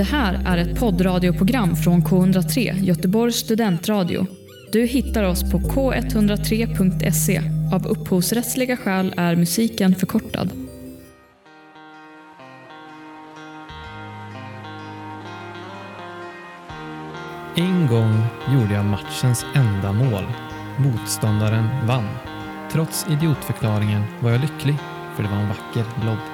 Det här är ett poddradioprogram från K103, Göteborgs studentradio. Du hittar oss på k103.se. Av upphovsrättsliga skäl är musiken förkortad. En gång gjorde jag matchens enda mål. Motståndaren vann. Trots idiotförklaringen var jag lycklig, för det var en vacker lobb.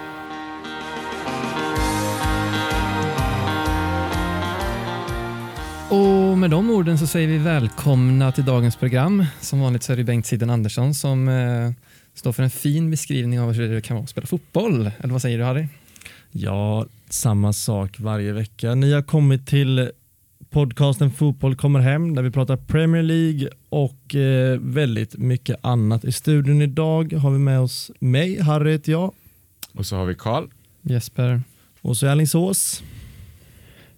Och med de orden så säger vi välkomna till dagens program. Som vanligt så är det Bengt Siden Andersson som eh, står för en fin beskrivning av hur det kan vara att spela fotboll. Eller vad säger du Harry? Ja, samma sak varje vecka. Ni har kommit till podcasten Fotboll kommer hem där vi pratar Premier League och eh, väldigt mycket annat. I studion idag har vi med oss mig, Harry heter jag. Och så har vi Karl. Jesper. Och så är Alingsås.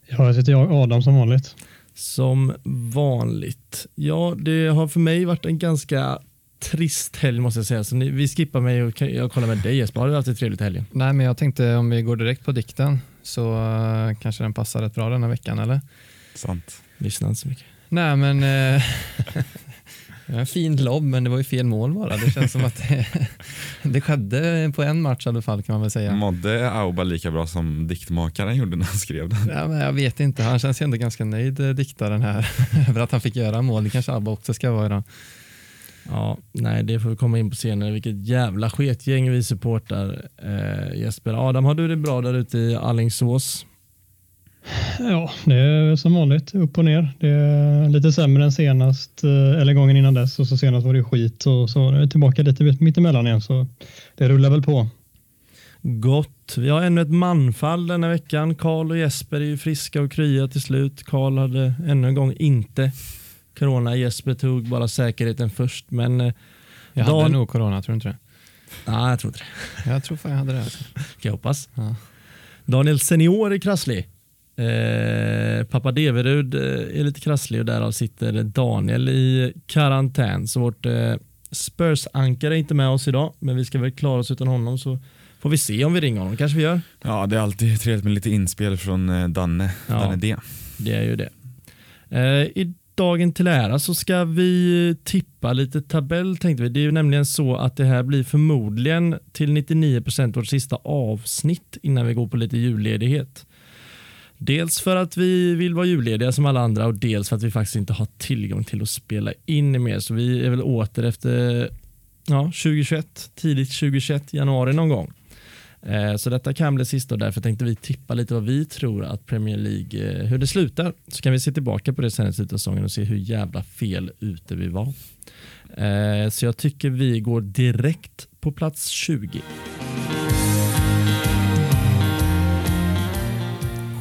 Ja, här sitter jag, Adam som vanligt. Som vanligt. Ja, det har för mig varit en ganska trist helg måste jag säga. Så ni, vi skippar mig och jag kollar med dig Jesper. Har du haft ett trevligt helg? Nej, men jag tänkte om vi går direkt på dikten så uh, kanske den passar rätt bra den här veckan, eller? Sant. Lyssna inte så mycket. Nej, men uh, en fin lobb, men det var ju fel mål bara. Det känns som att det, det skedde på en match i alla fall kan man väl säga. Mådde Auba lika bra som diktmakaren gjorde när han skrev den? Ja, men jag vet inte, han känns ju ändå ganska nöjd, eh, diktaren här, över att han fick göra mål. Det kanske Abba också ska vara idag. Ja, nej, det får vi komma in på senare. Vilket jävla sketgäng vi supportar. Eh, Jesper, Adam, har du det bra där ute i Allingsås? Ja, det är som vanligt upp och ner. Det är lite sämre än senast eh, eller gången innan dess och så senast var det skit och så är det tillbaka lite mittemellan igen så det rullar väl på. Gott. Vi har ännu ett manfall denna veckan. Karl och Jesper är ju friska och krya till slut. Karl hade ännu en gång inte corona. Jesper tog bara säkerheten först. Men eh, jag hade Dan... nog corona, tror du inte det? Nej, jag tror inte det. Jag tror fan jag hade det. Alltså. Kan jag hoppas. Ja. Daniel Senior är krasslig. Eh, pappa Deverud eh, är lite krasslig och därav sitter Daniel i karantän. Så vårt eh, Spurs-ankare är inte med oss idag, men vi ska väl klara oss utan honom så får vi se om vi ringer honom. kanske vi gör. Ja, det är alltid trevligt med lite inspel från eh, Danne. Ja, Danne D. Det är ju det. Eh, I dagen till ära så ska vi tippa lite tabell tänkte vi. Det är ju nämligen så att det här blir förmodligen till 99% vårt sista avsnitt innan vi går på lite julledighet. Dels för att vi vill vara jullediga som alla andra och dels för att vi faktiskt inte har tillgång till att spela in mer. Så vi är väl åter efter ja, 2021, tidigt 2021, januari någon gång. Eh, så detta kan bli sista och därför tänkte vi tippa lite vad vi tror att Premier League, eh, hur det slutar. Så kan vi se tillbaka på det sen i slutet av säsongen och se hur jävla fel ute vi var. Eh, så jag tycker vi går direkt på plats 20.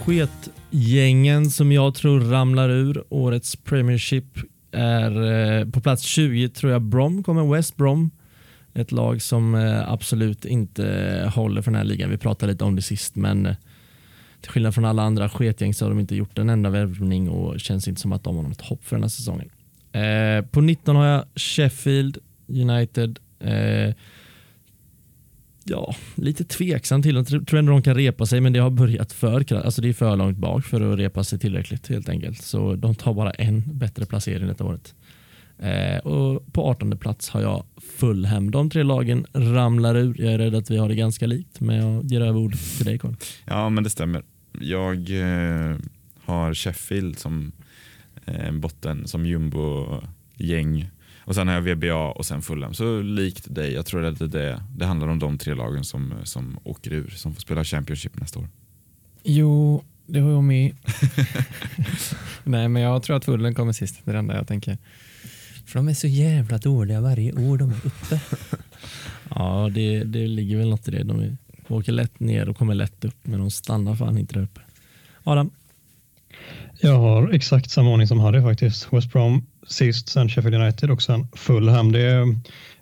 Sketgängen som jag tror ramlar ur årets Premiership är eh, på plats 20 tror jag Brom kommer, West Brom ett lag som eh, absolut inte håller för den här ligan. Vi pratade lite om det sist, men eh, till skillnad från alla andra sketgäng så har de inte gjort en enda värvning och känns inte som att de har något hopp för den här säsongen. Eh, på 19 har jag Sheffield United. Eh, ja, lite tveksam till. Jag tror ändå de kan repa sig, men det har börjat för alltså det är för långt bak för att repa sig tillräckligt helt enkelt. Så de tar bara en bättre placering detta året. Eh, och på 18 plats har jag Fulham. De tre lagen ramlar ur. Jag är rädd att vi har det ganska likt, men jag ger över ordet till dig Carl. Ja, men det stämmer. Jag eh, har Sheffield som eh, botten, som jumbo-gäng. Och sen har jag VBA och sen Fulham. Så likt dig, jag tror att det, det handlar om de tre lagen som, som åker ur, som får spela Championship nästa år. Jo, det har jag med. Nej, men jag tror att Fulham kommer sist. Det är det enda jag tänker. För de är så jävla dåliga varje år de är uppe. ja, det, det ligger väl något i det. De åker lätt ner och kommer lätt upp, men de stannar fan inte där uppe. Adam? Jag har exakt samma ordning som Harry faktiskt. West Brom sist, sen Sheffield United och sen Fulham. Det,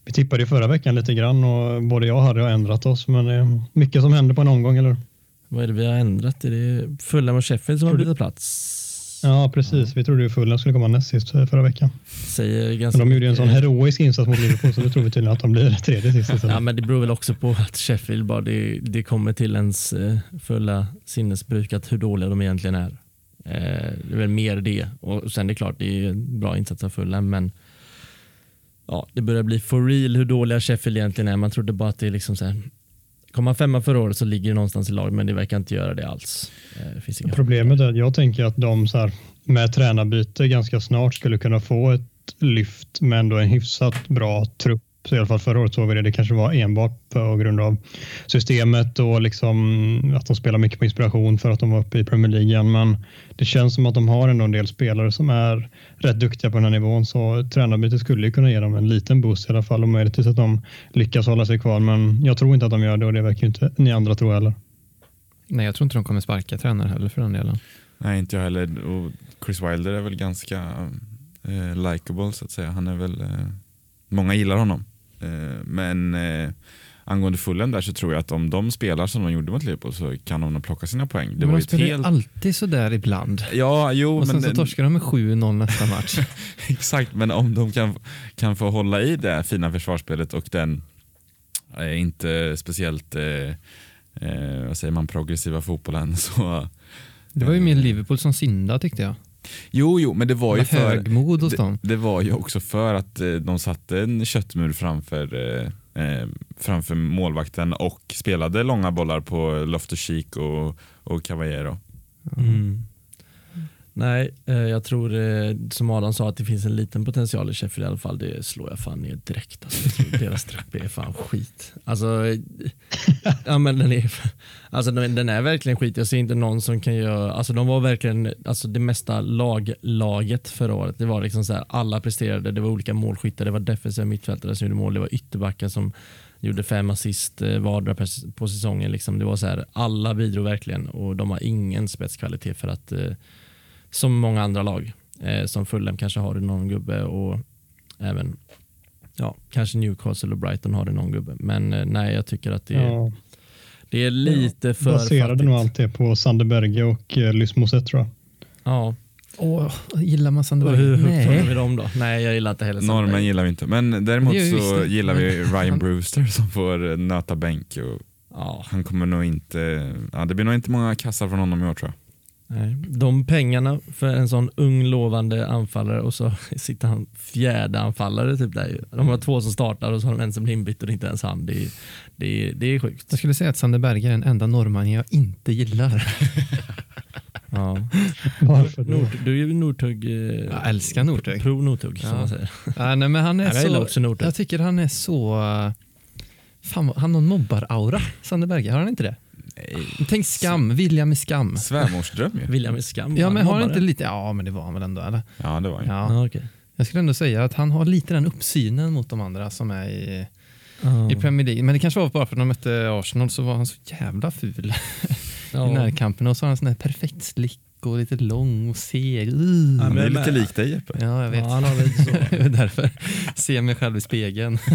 vi tippade ju förra veckan lite grann och både jag och Harry har ändrat oss, men det är mycket som händer på en omgång, eller Vad är det vi har ändrat? Är det Fulham och Sheffield som har bytt plats? Ja, precis. Vi trodde ju Fulham skulle komma näst sist förra veckan. Säger ganska Men de gjorde ju en sån heroisk insats mot Liverpool så nu tror vi tydligen att de blir tredje sist istället. Ja, men det beror väl också på att Sheffield bara det, det kommer till ens eh, fulla sinnesbruk att hur dåliga de egentligen är. Eh, det är väl mer det. Och sen det är klart, det är bra insats av Fulham men ja, det börjar bli for real hur dåliga Sheffield egentligen är. Man trodde bara att det är liksom så här, kom man femma förra året så ligger det någonstans i lag men det verkar inte göra det alls. Eh, det Problemet är att jag tänker att de så här, med tränarbyte ganska snart skulle kunna få ett lyft med ändå en hyfsat bra trupp. Så I alla fall förra året såg vi det. Det kanske var enbart på grund av systemet och liksom att de spelar mycket på inspiration för att de var uppe i Premier League igen. Men det känns som att de har ändå en del spelare som är rätt duktiga på den här nivån. Så tränarbyte skulle ju kunna ge dem en liten boost i alla fall och möjligtvis att de lyckas hålla sig kvar. Men jag tror inte att de gör det och det verkar ju inte ni andra tro heller. Nej, jag tror inte de kommer sparka tränare heller för den delen. Nej, inte jag heller. Och Chris Wilder är väl ganska eh, likable så att säga. Han är väl, eh, många gillar honom. Eh, men eh, angående Fulham där så tror jag att om de spelar som de gjorde mot Liverpool så kan de nog plocka sina poäng. Det Men var de spelar helt... alltid sådär ibland. Ja, jo, Och sen men så torskar de med 7-0 nästa match. Exakt, men om de kan, kan få hålla i det fina försvarsspelet och den eh, inte speciellt eh, eh, vad säger man, progressiva fotbollen så Det var ju mer Liverpool som syndade tyckte jag. Jo, jo, men det var Det ju för högmod hos det, dem. det var ju också för att eh, de satte en köttmur framför, eh, eh, framför målvakten och spelade långa bollar på Loftus-Cheek och, och Caballero. Mm. Nej, eh, jag tror eh, som Adam sa att det finns en liten potential i Sheffield i alla fall. Det slår jag fan ner direkt. Alltså, deras trupp är fan skit. Alltså, ja, men den, är, alltså, den är verkligen skit. Jag ser inte någon som kan göra, alltså de var verkligen alltså, det mesta lag-laget förra året. Det var liksom så här, alla presterade, det var olika målskyttar, det var defensiva mittfältare som gjorde mål, det var ytterbackar som gjorde fem assist eh, vardera på säsongen. Liksom. Det var så här, alla bidrog verkligen och de har ingen spetskvalitet för att som många andra lag. Eh, som Fulham kanske har någon gubbe och även ja, kanske Newcastle och Brighton har det någon gubbe. Men eh, nej, jag tycker att det är, Ja, det är lite för baserade fattigt. nog allt det på Sander Berge och eh, Lys Moset tror jag. Ja, Åh, gillar man och Sandberg? hur högt vi dem då? Nej, jag gillar inte heller Norrmän Sandberg. gillar vi inte, men däremot så gillar vi Ryan Brewster som får eh, nöta bänk. Och Ja, han kommer nog inte, ja, det blir nog inte många kassar från honom i år tror jag. Nej. De pengarna för en sån ung lovande anfallare och så sitter han fjärde anfallare typ där. De har två som startar och så har de en som blir inbytt och det är inte ens han. Det är, det är, det är sjukt. Jag skulle säga att Sander Berge är den enda norrman jag inte gillar. Ja. Nord, du är ju Nordtugg. Eh, Jag älskar Nordtugg. Pro Nordtugg som Ja. man säger. Ja, nej, men han är Jag så, också Nordtugg. jag tycker han är så... uh, Fan, han har en mobbar-aura, Sander Berge. Har han inte det? Nej. Tänk skam, William med skam. Svärmorsdröm ju. William är skam. Ja, men har han inte lite... Ja, men det var han väl ändå, eller? Ja, det var ju. Ja. Ja, okej. Jag skulle ändå säga att han har lite den uppsynen mot de andra som är i, Ja. i Premier League. Men det kanske var bara för att de mötte Arsenal så var han så jävla ful Ja. i närkampen. Och så har han sån här perfekt slick och lite lång och seg. Uh. Ja, Han är men- lite lik dig Jeppe. Ja, jag vet. Ja, han har lite så. Det är därför. Se mig själv i spegeln.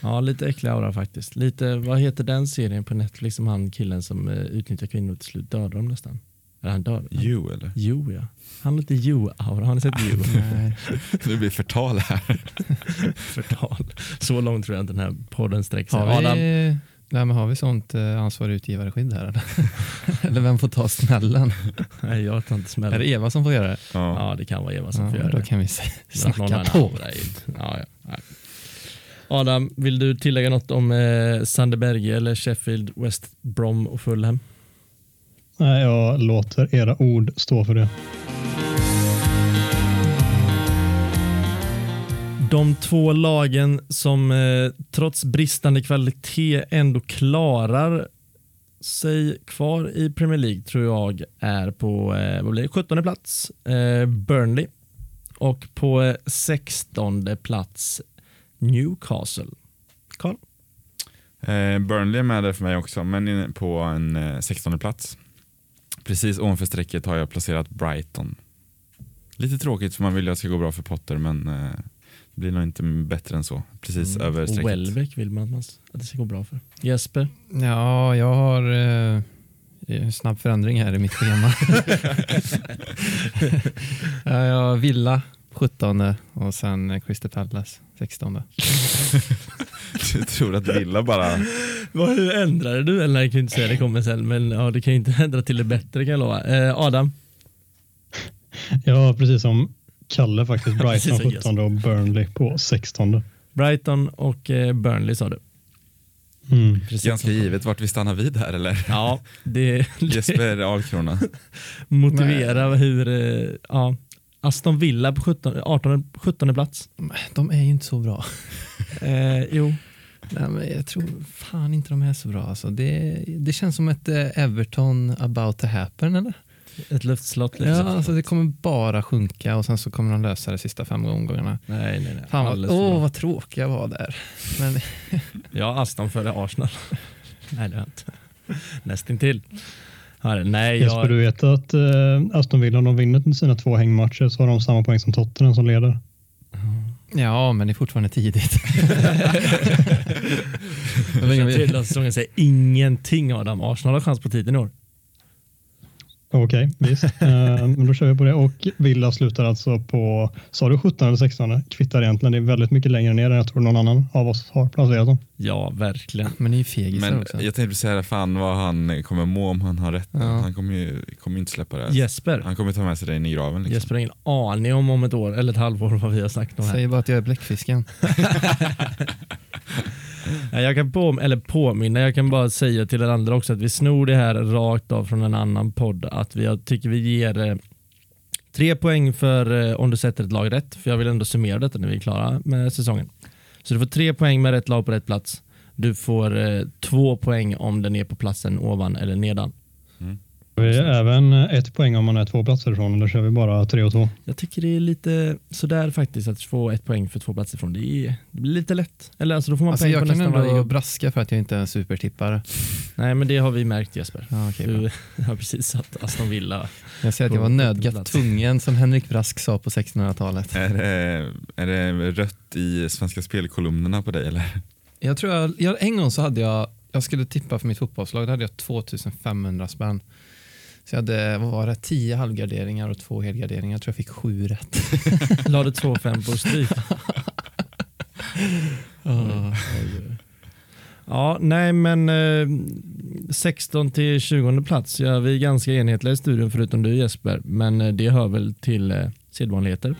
Ja, lite äcklig aura faktiskt. Lite, vad heter den serien på Netflix som han killen som eh, utnyttjar kvinnor till slut dödar dem nästan? Är han död? You eller? Jo, ja. Han har lite Jo-aura. Har ni sett Jo? Nej. Det blir förtal här. Förtal. Så långt tror jag inte den här podden sträcker sig. Har Adam, nej, men har vi sånt eh, ansvarig utgivarskydd här? Eller? eller vem får ta smällen? nej, jag tar inte Är smällen. det Eva som får göra det? Ja. Ja, det kan vara Eva som Ja, får göra då det. kan vi snacka på. är- Ja, ja. Adam, vill du tillägga något om eh, Sander Berge eller Sheffield, West Brom och Fulham? Nej, jag låter era ord stå för det. De två lagen som eh, trots bristande kvalitet ändå klarar sig kvar i Premier League tror jag är på eh, vad blir det, 17 plats eh, Burnley och på eh, 16 plats Newcastle. Carl? Eh, Burnley är med där för mig också, men på en eh, 16 plats. Precis ovanför strecket har jag placerat Brighton. Lite tråkigt för man vill ju att det ska gå bra för Potter, men eh, blir nog inte bättre än så. Precis över Mm. Och strecket. Welbeck vill man att man- att det ska gå bra för. Jesper? Ja, jag har, eh, en snabb förändring här i mitt schema. Ja, jag Villa 17 och sen Crystal Palace 16. Du tror att Villa bara... Vad, hur ändrade du? Eller jag kan inte säga det kommer sen, men ja, det kan ju inte ändra till det bättre kan jag lova. Eh, Adam? Ja, precis som Kalle faktiskt. Brighton som 17 och Burnley på 16. Brighton och eh, Burnley sa du. Mm. Precis Ganska givet vart vi stannar vid här eller? Ja, det, Jesper Alkrona. motivera hur, eh, ja, Aston Villa på 17, 18, 17 plats. De är ju inte så bra. Eh, jo, Nej, men jag tror fan inte de är så bra. Alltså. Det, det känns som ett eh, Everton about to happen eller? Ett luftslott. Ja, alltså, det kommer bara sjunka och sen så kommer de lösa det sista fem omgångarna. Nej, nej, nej. Fan vad, åh, vad tråkiga jag var där. Men Ja, Aston före Arsenal. nej, det jag inte. Nästintill. Nej, Jesper, jag, du vet att eh, Aston Villa, om de vinner sina två hängmatcher så har de samma poäng som Tottenham som leder. ja, men det är fortfarande tidigt. jag tredje säsongen säger ingenting Adam. Arsenal har chans på titeln i år. Okej, visst. Eh, men då kör vi på det. Och Villa slutar alltså på, sa du 17 eller 16? Kvittar egentligen. Det är väldigt mycket längre ner än jag tror någon annan av oss har placerat dem. Ja, verkligen. Men ni är fegisar Men också. jag tänkte säga fan vad han kommer må om han har rätt. Ja. Han kommer ju kommer inte släppa det. Jesper. Han kommer ta med sig dig in i graven. Liksom. Jesper har ingen aning om om ett år eller ett halvår vad vi har sagt om här. Säger bara att jag är bläckfisken. Jag kan på, eller påminna, jag kan bara säga till er andra också att vi snor det här rakt av från en annan podd. Att vi, jag tycker vi ger eh, tre poäng för eh, om du sätter ett lag rätt. För jag vill ändå summera detta när vi är klara med säsongen. Så du får tre poäng med rätt lag på rätt plats. Du får eh, två poäng om den är på platsen ovan eller nedan. Vi är även ett poäng om man är två platser ifrån. Eller kör vi bara tre och två? Jag tycker det är lite sådär faktiskt att få ett poäng för två platser ifrån. Det, är, det blir lite lätt. Eller alltså då får man Alltså, poäng på jag kan nästan varje ändå jobb. braska för att jag inte är en supertippare. Nej men det har vi märkt Jesper. Okej, bra. Du har precis satt Aston Villa. Jag säger att jag var På nödgat tvungen som Henrik Brask sa på 1600-talet. Är, det, är det rött i Svenska Spelkolumnerna på dig eller? Jag tror jag, jag, en gång så hade jag, jag skulle tippa för mitt fotbollslag, då hade jag 2500 spänn. Så jag hade, vad var det, 10 halvgarderingar och två helgarderingar. Jag tror jag fick sju rätt. Lade 2-5 på stryk. Ja, nej men eh, 16 till 20 plats. Ja, vi är ganska enhetliga i studion förutom du Jesper, men eh, det hör väl till eh, sedvanligheter.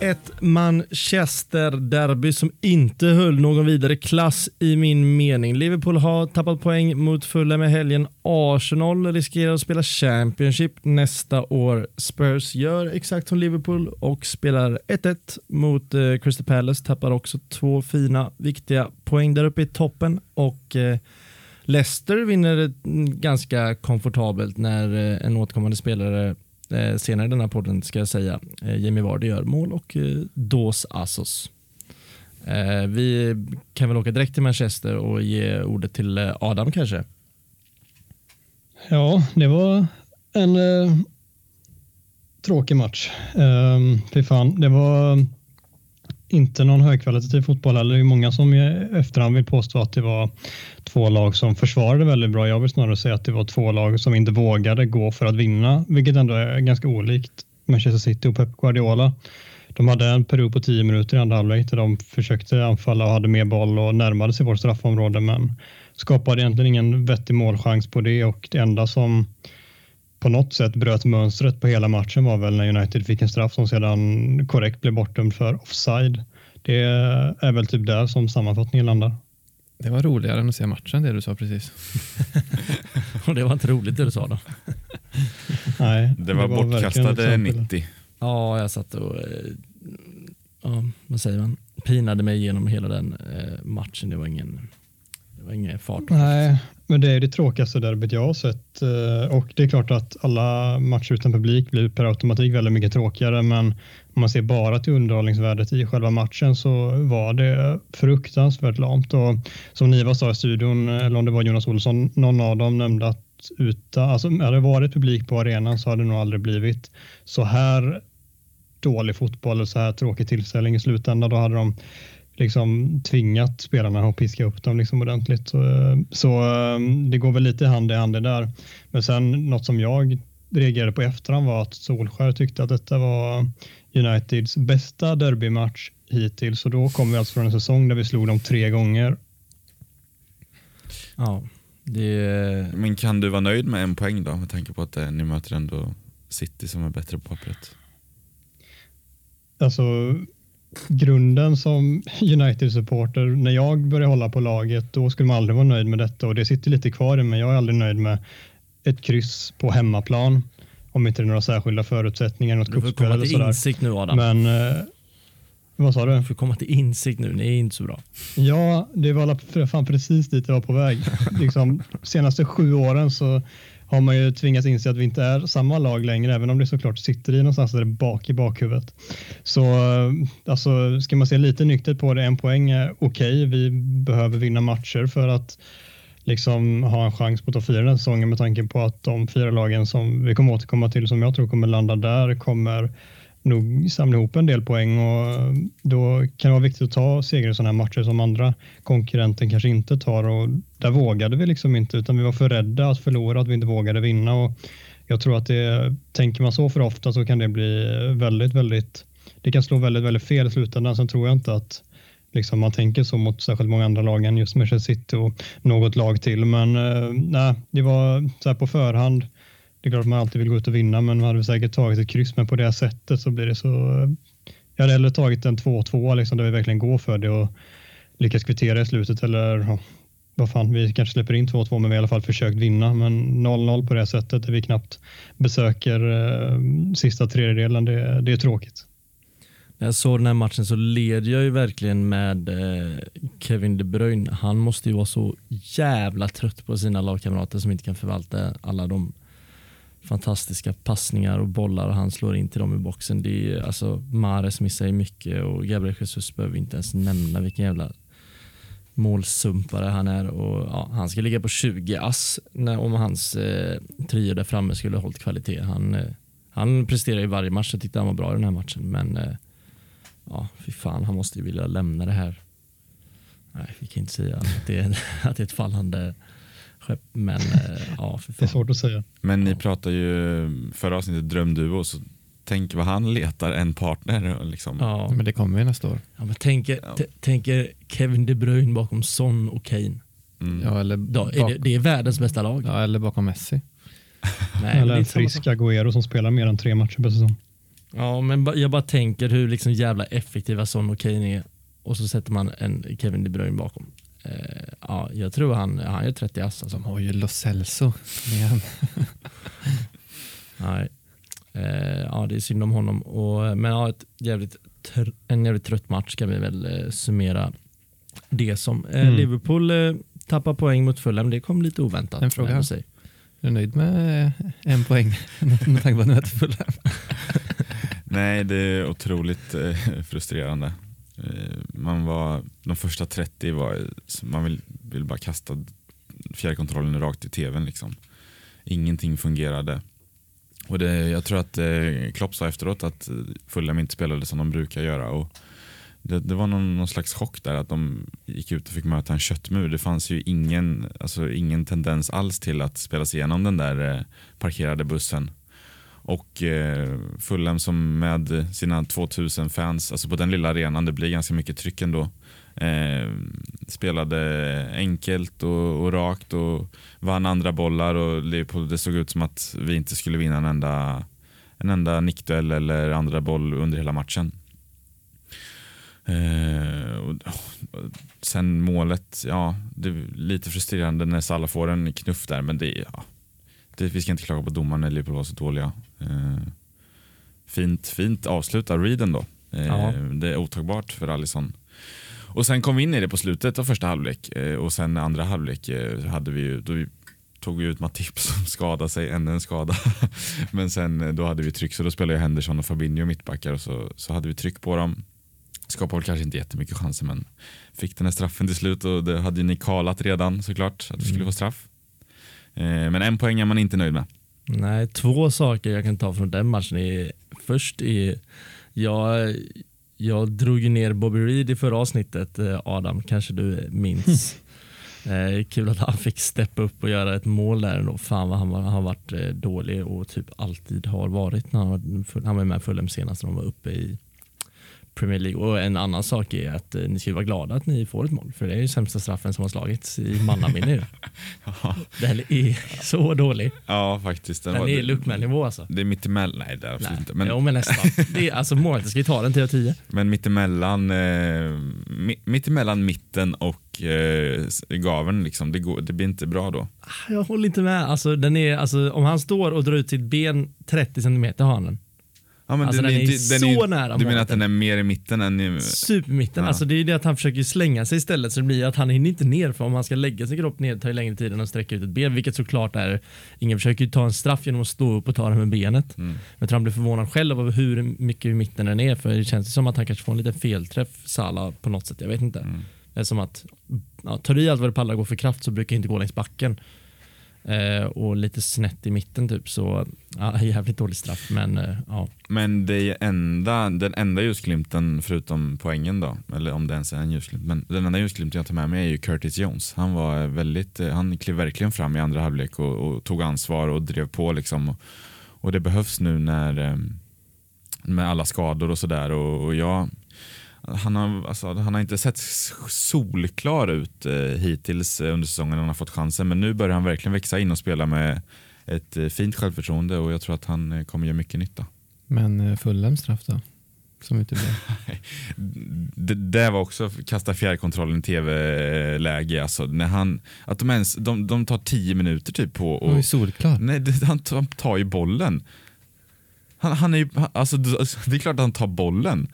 Ett Manchester-derby som inte höll någon vidare klass i min mening. Liverpool har tappat poäng mot Fulham i helgen. Arsenal riskerar att spela Championship nästa år. Spurs gör exakt som Liverpool och spelar 1-1 mot eh, Crystal Palace. Tappar också två fina, viktiga poäng där uppe i toppen. Och eh, Leicester vinner mm, ganska komfortabelt när eh, en återkommande spelare Eh, senare i den här podden ska jag säga, eh, Jamie Vardy gör mål och eh, Dos Assos. Vi kan väl åka direkt till Manchester och ge ordet till Adam kanske. Ja, det var en eh, tråkig match. Um, fy fan, det var inte någon högkvalitativ fotboll heller. Det är många som i efterhand vill påstå att det var två lag som försvarade väldigt bra. Jag vill snarare säga att det var två lag som inte vågade gå för att vinna, vilket ändå är ganska olikt Manchester City och Pep Guardiola. De hade en period på tio minuter i andra halvlek där de försökte anfalla och hade mer boll och närmade sig vårt straffområde, men skapade egentligen ingen vettig målchans på det och det enda som på något sätt bröt mönstret på hela matchen var väl när United fick en straff som sedan korrekt blev bortdömd för offside. Det är väl typ där som sammanfattningen landar. Det var roligare än att se matchen, det du sa precis. Och det var inte roligt det du sa då. Nej, Det var, verkligen ett bortkastade exempel. 90. Ja, jag satt och eh, ja, vad säger man? pinade mig igenom hela den eh, matchen. Det var ingen, det var ingen fart. Nej, men det är det tråkigaste derbyt jag har sett eh, och det är klart att alla matcher utan publik blir per automatik väldigt mycket tråkigare men om man ser bara till underhållningsvärdet i själva matchen så var det fruktansvärt lamt och som Niva sa i studion, eh, eller om det var Jonas Olsson, någon av dem nämnde att utan, alltså hade det varit publik på arenan så hade det nog aldrig blivit så här dålig fotboll och så här tråkig tillställning i slutändan. Då hade de liksom tvingat spelarna att piska upp dem liksom ordentligt. Så, så det går väl lite hand i hand det där. Men sen något som jag reagerade på efterhand var att Solskär tyckte att detta var Uniteds bästa derbymatch hittills och då kommer vi alltså från en säsong där vi slog dem tre gånger. Ja, det... Men kan du vara nöjd med en poäng då med tanke på att eh, ni möter ändå City som är bättre på pappret? Alltså grunden som United-supporter, när jag började hålla på laget, då skulle man aldrig vara nöjd med detta och det sitter lite kvar i mig. Jag är aldrig nöjd med ett kryss på hemmaplan om inte det är några särskilda förutsättningar, något Du får komma till insikt nu Adam. Men eh, vad sa du? Du får komma till insikt nu, ni är inte så bra. Ja, det var fan precis dit jag var på väg. liksom, senaste sju åren så har man ju tvingats inse att vi inte är samma lag längre, även om det såklart sitter i någonstans där bak i bakhuvudet. Så eh, alltså, ska man se lite nyktert på det, en poäng är okej. Okay. Vi behöver vinna matcher för att liksom ha en chans på topp fyra den säsongen med tanke på att de fyra lagen som vi kommer återkomma till som jag tror kommer landa där kommer nog samla ihop en del poäng och eh, då kan det vara viktigt att ta segrar i sådana här matcher som andra konkurrenter kanske inte tar och där vågade vi liksom inte utan vi var för rädda att förlora att vi inte vågade vinna och jag tror att det tänker man så för ofta så kan det bli väldigt, väldigt det kan slå väldigt, väldigt fel i slutändan. Sen tror jag inte att liksom man tänker så mot särskilt många andra lag än just Manchester City och något lag till. Men eh, nej, det var så här på förhand. Det är klart att man alltid vill gå ut och vinna, men man hade säkert tagit ett kryss. Men på det sättet så blir det så. Eh, jag hade hellre tagit en 2-2 liksom, där vi verkligen går för det och lyckas kvittera i slutet eller vad fan, vi kanske släpper in 2-2 men vi har i alla fall försökt vinna. Men 0-0 på det sättet där vi knappt besöker eh, sista tredjedelen, det, det är tråkigt. När jag såg den här matchen så led jag ju verkligen med eh, Kevin De Bruyne. Han måste ju vara så jävla trött på sina lagkamrater som inte kan förvalta alla de fantastiska passningar och bollar han slår in till dem i boxen. Det är, alltså, Mares missar ju mycket och Gabriel Jesus behöver vi inte ens nämna vilken jävla målsumpare han är. Och, ja, han ska ligga på 20 ass när, om hans eh, trio där framme skulle ha hållit kvalitet. Han, eh, han presterar i varje match. Jag tyckte han var bra i den här matchen. Men eh, ja, fy fan, han måste ju vilja lämna det här. Nej, vi kan inte säga att det är, att det är ett fallande men eh, ja, för fan. Det är svårt att säga. Men ni pratar ju förra avsnittet drömduo, så tänk vad han letar en partner. Liksom. Ja. Men det kommer ju nästa år. Ja, men tänker, ja. tänker Kevin De Bruyne bakom Son och Kane. Mm. Ja, eller Då, är det, det, är världens bästa lag. Ja, eller bakom Messi. Nej, eller en frisk Agüero som spelar mer än tre matcher per säsong. Ja, men jag bara tänker hur liksom jävla effektiva Son och Kane är och så sätter man en Kevin De Bruyne bakom. Uh, ja, jag tror han, han är 30 ass. Alltså. De har ju Lo Celso igen. Nej. Uh, ja, det är synd om honom. Och, men ja, ett jävligt en jävligt trött match kan vi väl uh, summera det som. Mm. Liverpool tappar poäng mot Fulham. Det kom lite oväntat. En fråga. Är du nöjd med en poäng med tanke på att du möter Fulham? Nej, det är otroligt eh, frustrerande. Eh, man var, de första 30 var, man vill, vill bara kasta fjärrkontrollen rakt i tvn. Liksom. Ingenting fungerade. Och det, jag tror att eh, Klopp sa efteråt att eh, Fulham inte spelade som de brukar göra. Och det, det var någon, någon, slags chock där att de gick ut och fick möta en köttmur. Det fanns ju ingen, alltså ingen tendens alls till att spela sig igenom den där eh, parkerade bussen. Och eh, Fulham som med sina 2000 fans, alltså på den lilla arenan, det blir ganska mycket tryck ändå. Eh, spelade enkelt och, och, rakt och vann andra bollar och Liverpool, det såg ut som att vi inte skulle vinna en enda, en enda nickduell eller andra boll under hela matchen. Eh, och, och, sen målet, ja, det är lite frustrerande när Salah får en knuff där men det, ja, det, vi ska inte klaga på domaren när Liverpool var så dåliga. Eh, fint, fint avslut av Reeden då. Eh, det är otagbart för Alisson. Och sen kom vi in i det på slutet av första halvlek eh, och sen andra halvlek hade vi ju, då vi tog vi ut Matip som skadade sig, ännu en skada. Men sen då hade vi tryck så då spelade Henderson och Fabinho mittbackar och så, så hade vi tryck på dem. Skapade väl kanske inte jättemycket chanser men fick den här straffen till slut och det hade ju ni kalat redan såklart att vi skulle mm. få straff. Men en poäng är man inte nöjd med. Nej, två saker jag kan ta från den matchen är först är jag, jag drog ner Bobby Reed i förra avsnittet, eh, Adam, kanske du minns. Eh, kul att han fick steppa upp och göra ett mål där ändå. Fan vad han har varit eh, dålig och typ alltid har varit när han var, han var med Fulham senast när de var uppe i Premier League. Och en annan sak är att eh, ni ska vara glada att ni får ett mål. För det är ju sämsta straffen som har slagits i mannaminne. Ja, Den är så dålig. ja faktiskt. Den Den var- är Luckman-nivå alltså. Det är mittemellan, nej det är absolut Nej, inte. Men, jo, men nästan. Det är, alltså målet ska ju ta den 10 av 10. men mittemellan, eh, mi, mittemellan mitten och eh, gaveln, liksom, det, går, det blir inte bra då. Jag håller inte med. Alltså, den är, alltså, om han står och drar ut sitt ben 30 centimeter har han den. Ja, men Alltså, den är så nära Du menar att den är mer i mitten än i... Supermitten. Ja. Alltså, det är ju det att han försöker slänga sig istället så det blir att han hinner inte ner för om han ska lägga sin kropp ner tar det längre tid än att sträcka ut ett ben vilket såklart är Ingen försöker ju ta en straff genom att stå upp och ta den med benet. Mm. Jag tror han blir förvånad själv över hur mycket i mitten den är för det känns som att han kanske får en liten felträff Sala på något sätt. Jag vet inte. Mm. Det är som att ja, tar du i allt vad du pallar gå för kraft så brukar det inte gå längs backen. Eh, och lite snett i mitten typ så ja, jävligt dålig straff men eh, ja. Men det är enda, den enda ljusglimten förutom poängen då, eller om det ens är en ljusglimt, men den enda ljusglimten jag tar med mig är ju Curtis Jones. Han var väldigt, eh, han klev verkligen fram i andra halvlek och, och tog ansvar och drev på liksom. Och, och det behövs nu när eh, med alla skador och sådär och, och jag han har, alltså, han har inte sett solklar ut eh, hittills eh, under säsongen när han har fått chansen men nu börjar han verkligen växa in och spela med ett eh, fint självförtroende och jag tror att han eh, kommer göra mycket nytta. Men Fulham straff då? Som uteblev. det, det var också kasta fjärrkontrollen tv-läge. Alltså, när han, att de, ens, de, de tar tio minuter typ på ju och, solklar. Nej, han, tar- han tar ju bollen. Han, han är ju, han- alltså, det är klart att han tar bollen.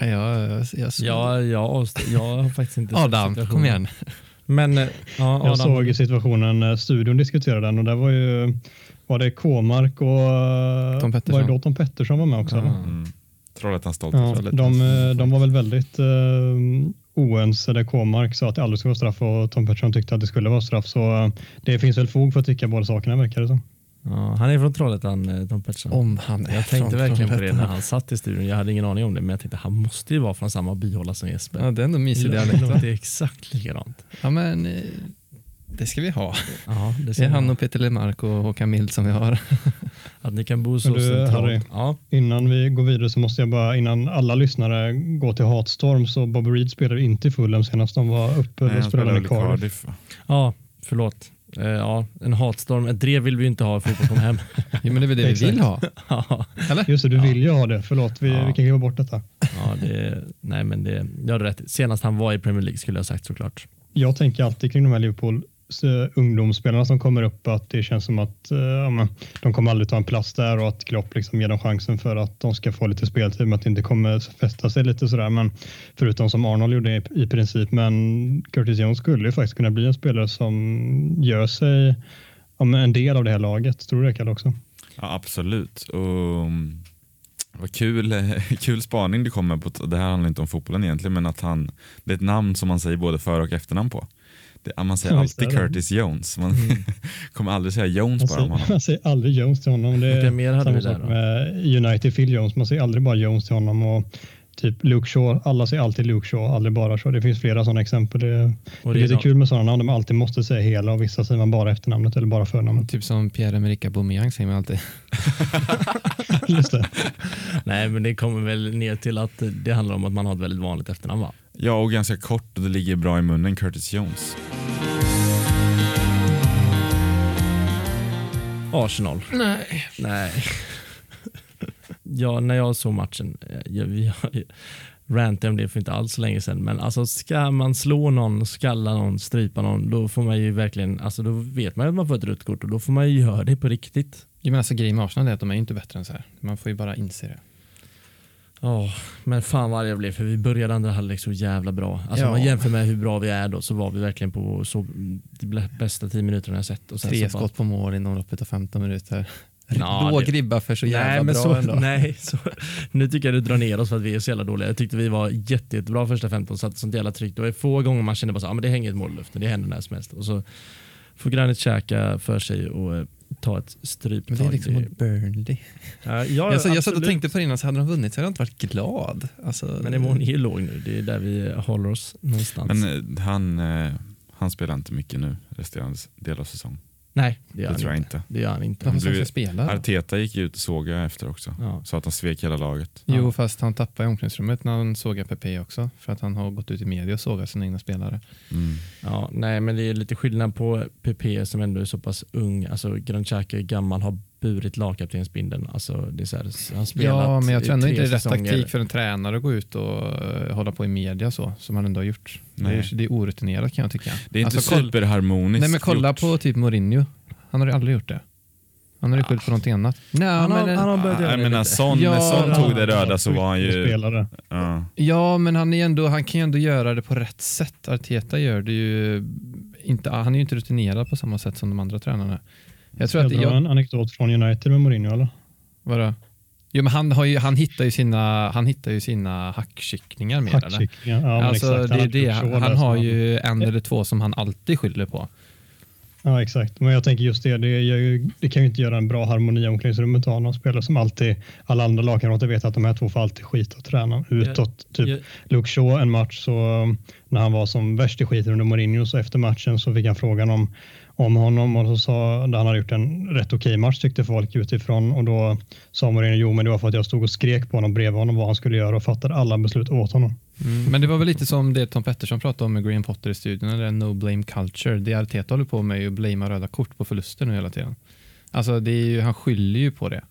Ja, jag, jag, Ja, jag, jag har faktiskt inte Adam, kom igen. Men eh, ja, Adam, Jag såg situationen när studion diskuterade den och där var ju var det K-mark och Tom Pettersson. var det då Tom Pettersson var med också? Ja. Mm. Trollhättans stolt. Ja, de, eh, de var väl väldigt uh, oense där K-mark sa att det aldrig skulle vara straff och Tom Pettersson tyckte att det skulle vara straff. Så eh, det finns väl fog för att tycka båda sakerna verkar det som. Ja, han är från Trollhättan, eh, Tom Pettersson. Om han är jag tänkte från verkligen på det när han satt i studion. Jag hade ingen aning om det, men jag tänkte han måste ju vara från samma byhåla som Jesper. Ja, det är ändå mysig det dialekt. va? låter exakt likadant. Ja, men eh, det ska vi ha. Ja, det Det är han och Peter Lemark och Håkan Mild som vi har. Att ni kan bo så du, centralt. Harry. Ja, Innan vi går vidare så måste jag bara, innan alla lyssnare går till Hatstorm, så Bobby Reed spelade inte i Fulham senast de var uppe Nej, och han spelade spelade med i Cardiff. Cardiff. ja, förlåt. Eh, ja, en hatstorm. Ett drev vill vi ju inte ha för fotboll kom hem. Jo, men det är väl det vi vill ha. ja, Just det, du Ja. vill ju ha det. Förlåt, vi, Ja. vi kan kliva bort detta. ja, det, nej men det, jag hade rätt. Senast han var i Premier League skulle jag ha sagt såklart. Jag tänker alltid kring de här Liverpool Eh, ungdomsspelarna som kommer upp att det känns som att eh, ja, men, de kommer aldrig ta en plats där och att Klopp liksom ger dem chansen för att de ska få lite speltid men att det inte kommer fästa sig lite sådär. Men förutom som Arnold gjorde i, i princip. Men Curtis Jones skulle ju faktiskt kunna bli en spelare som gör sig ja, men en del av det här laget. Tror du det Kalle också? Ja, absolut. Och, vad kul, kul spaning du kommer på. Det här handlar inte om fotbollen egentligen, men att han, det är ett namn som man säger både för och efternamn på. Det, man säger alltid. Curtis Jones. Man Mm. kommer aldrig säga Jones Man bara om honom. man säger aldrig Jones till honom. Det är mer hade samma vi där med United Phil Jones. Man säger aldrig bara Jones till honom. Och typ Luke Shaw, alla säger alltid Luke Shaw, aldrig bara Shaw. Det finns flera sådana exempel. Det, Och det är lite kul med sådana namn. De alltid måste säga hela och vissa säger man bara efternamnet eller bara förnamnet. Typ som Pierre-Emerick Aubameyang säger man alltid. Just det. Nej men det kommer väl ner till att det handlar om att man har ett väldigt vanligt efternamn va? Ja, och ganska kort och det ligger bra i munnen, Curtis Jones. Arsenal. Nej. Nej. ja, när jag såg matchen, eh, jag, jag, jag rantade om det för inte alls så länge sedan, men alltså ska man slå någon, skalla någon, strypa någon, då får man ju verkligen, alltså då vet man ju att man får ett rött kort och då får man ju göra det på riktigt. Jo, men alltså, grejen med Arsenal är att de är inte bättre än så här. Man får ju bara inse det. Ja, men fan vad arg jag blev för vi började andra halvlek så jävla bra. Alltså Ja. om man jämför med hur bra vi är då så var vi verkligen på så, de bästa tio minuterna jag sett. Och sen Tre skott på mål inom loppet av 15 minuter. Ja, Låg det- ribba för så jävla nej, men bra så, ändå. nej så, nu tycker jag du drar ner oss för att vi är så jävla dåliga. Jag tyckte vi var jätte, jättebra första 15, satte sånt jävla tryck. Det var få gånger man kände bara så, ah, men det hänger ett mål i luften, det händer när som helst. Och så får Granit käka för sig och eh, ta ett stryptag. Men det är liksom mot Burnley. ja, ja, jag, så, jag satt och tänkte på det innan, så hade de vunnit så hade jag inte varit glad. Alltså, Men nivån är ju låg nu. Det är där vi håller oss någonstans. Men eh, han, eh, han spelar inte mycket nu resterande del av säsongen. Nej, det gör Det han tror jag inte. inte. Det gör han inte. Varför ska blev- han spela? då? Arteta gick ut och sågade efter också. Ja. Sa att han svek hela laget. Jo, fast han tappade i omklädningsrummet när han sågar PP också. För att han har gått ut i media och sågat sina egna spelare. Mm. Ja, nej, men det är lite skillnad på PP som ändå är så pass ung. Alltså Granit Xhaka är gammal, har burit lagkaptensbindeln. Alltså, det är så här, han har spelat Ja, men jag tror ändå inte det är rätt säsonger. taktik för en tränare att gå ut och eh, hålla på i media så, som han ändå har gjort. Det Nej. är, det är orutinerat kan jag tycka. Det är inte Alltså, superharmoniskt Nej men kolla gjort. på typ Mourinho. Han har ju aldrig gjort det. Han har ju skyllt på någonting annat. Nej, Han har, men, han har börjat göra Jag det menar. Son, Ja, när Son ja, tog det röda så var han ju... Spelare. Ja. ja, men han, är ändå, han kan ju ändå göra det på rätt sätt. Arteta gör det ju inte, han är ju inte rutinerad på samma sätt som de andra tränarna. Jag tror Ska att, jag jag, en anekdot från United med Mourinho eller? vadå? Jo, men han, har ju, han, hittar ju sina, han hittar ju sina hackkycklingar mer. eller? Hackkycklingar. Ja, alltså, exakt. det det. Han, han har ju en eller två som han alltid skyller på. Ja, exakt. Men jag tänker just det, det, ju, det kan ju inte göra en bra harmoni i omklädningsrummet att ha någon spelare som alltid, alla andra lagkamrater vet att de här två får alltid skit att träna utåt. Typ Jag- Luke Shaw en match så när han var som värst i skiten under Mourinho så efter matchen så fick han frågan om, om honom och så sa att han hade gjort en rätt okej match tyckte folk utifrån och då sa Mourinho jo men det var för att jag stod och skrek på honom bredvid honom vad han skulle göra och fattade alla beslut åt honom. Mm. Men det var väl lite som det Tom Pettersson pratade om med Graham Potter i studion, eller no blame culture. Det Arteta håller på med är ju att blamea röda kort på förluster nu hela tiden. Alltså det är ju, han skyller ju på det.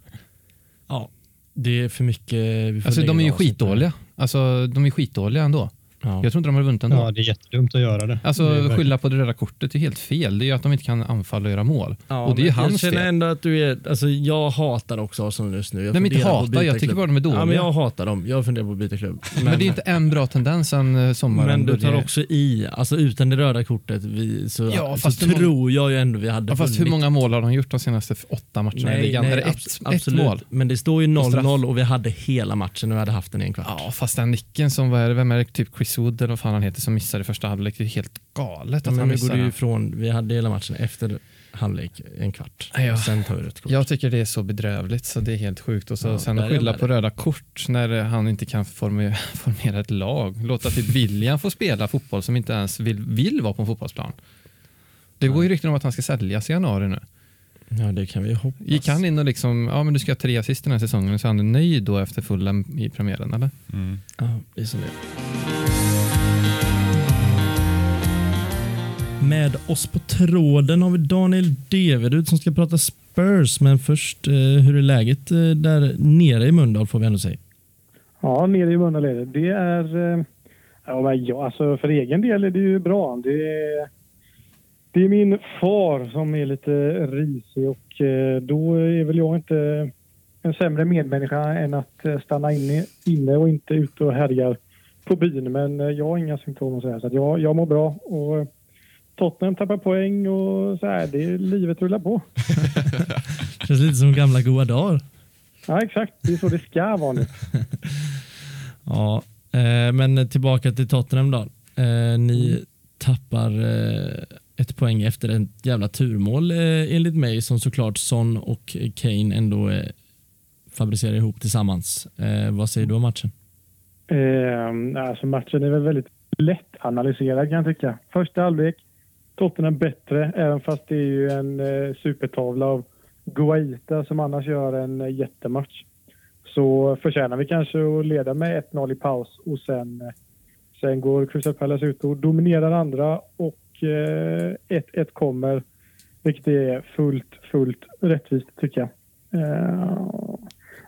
Ja, det är för mycket. Alltså de är ju skitdåliga. Alltså de är skitdåliga ändå. Ja. Jag tror inte de har vunnit ändå. Ja, det är jättedumt att göra det. Det är Alltså verkligen- skylla på det röda kortet är helt fel. Det är ju att de inte kan anfalla och göra mål. Ja, och det är men hans Jag känner fel. ändå att du är, alltså jag hatar också Arsenal just nu. Jag Nej, men inte byta jag tycker bara de är dåliga. Ja, men jag hatar dem. Jag funderar på att byta klubb. Men, det är inte en bra tendens sen eh, sommaren Men du tar började. också i, alltså utan det röda kortet vi, så, Ja, så många- tror jag ju ändå vi hade Ja, fast hur många mål har de gjort de senaste åtta matcherna i ligan? är det ett, abs- ett absolut. mål? Men det står ju På straff. 0-0 och vi hade hela matchen och vi hade haft den i en kvart. Ja, fast den nicken som var, vem är det, typ Chris Wood eller vad fan han heter som missade i första halvlek. Det är helt galet Ja, att men han går missade den. ifrån, vi hade hela matchen efter halvlek, en kvart. Ja. Och sen tar vi rött kort. Jag tycker det är så bedrövligt så det är helt sjukt. Och så Ja, sen är skylla på röda kort när han inte kan formera, formera ett lag. Låta typ William få spela fotboll som inte ens vill, vill vara på en fotbollsplan. Det går ju rykten om att han ska säljas i januari nu. Ja, det kan vi ju hoppas. Gick han in och liksom, ja men du ska ha tre assist den här säsongen, så är han nöjd då efter fullen i premiären eller? Mm. Ja, det är som det Med oss på tråden har vi Daniel Deverud som ska prata Spurs. Men först, eh, hur är läget eh, där nere i Mölndal får vi ändå säga? Ja, nere i Mölndal är det. Det är... eh, Ja, men ja, alltså för egen del är det ju bra. Det är, det är min far som är lite risig och eh, då är väl jag inte en sämre medmänniska än att eh, stanna inne, inne och inte ute och härjar på byn. Men eh, jag har inga symptom och sådär så att jag, jag mår bra. Och eh, Tottenham tappar poäng och så här, det är, livet rullar på. Känns lite som gamla goa dagar. Ja, exakt. Det är så det ska vara nu. Ja, eh, men tillbaka till Tottenham då. Eh, ni tappar eh, ett poäng efter ett jävla turmål eh, enligt mig som såklart Son och Kane ändå eh, fabricerar ihop tillsammans. Eh, vad säger du om matchen? Alltså matchen är väl väldigt lätt analyserad kan jag tycka. Första halvlek, Tottenham bättre, även fast det är ju en eh, supertavla av Guaita som annars gör en eh, jättematch. Så förtjänar vi kanske att leda med 1-0 i paus och sen, eh, sen går Crystal Palace ut och dominerar andra och eh, 1-1 kommer, vilket är fullt, fullt rättvist tycker jag. Eh,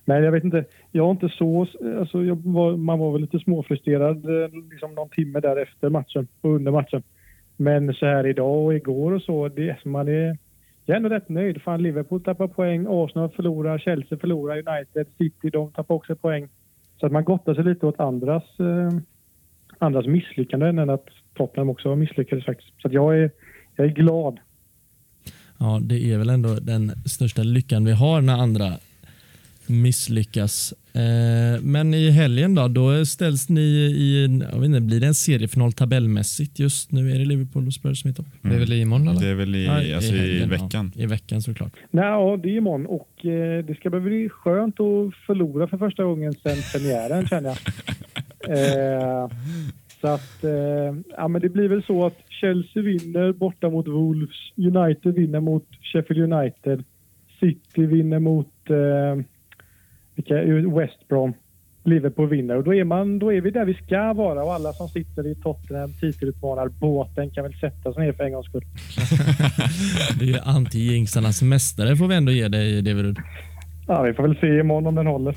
Nej, jag vet inte. Jag har inte så... Alltså jag var, man var väl lite småfrustrerad eh, liksom någon timme där efter matchen och under matchen. Men så här idag och igår och så, det, man är, jag är ändå rätt nöjd. Fan, Liverpool tappar poäng, Arsenal förlorar, Chelsea förlorar, United, City, de tappar också poäng. Så att man gottar sig lite åt andras, eh, andras misslyckanden än att Tottenham också misslyckades faktiskt. Så att jag är, jag är glad. Ja, det är väl ändå den största lyckan vi har när andra misslyckas. Eh, men i helgen då, då ställs ni i jag vet inte, blir det en seriefinal tabellmässigt just nu? Är det Liverpool och Spurs som är topp? Det är väl imorgon eller? Det är väl i, Ja, alltså, i helgen, veckan. Ja, I veckan såklart. Nej, ja, det är imorgon och eh, det ska bli skönt att förlora för första gången sedan premiären känner jag. Eh, så att, eh, ja men det blir väl så att Chelsea vinner borta mot Wolves, United vinner mot Sheffield United, City vinner mot eh, West Brom, Liverpool vinner och då är, man, då är vi där vi ska vara och alla som sitter i Tottenham titelutmanar båten kan väl sätta sig ner för en gångs skull. Det är ju anti-jinxarnas mästare får vi ändå ge dig Deverud. Ja, vi får väl se imorgon om den håller.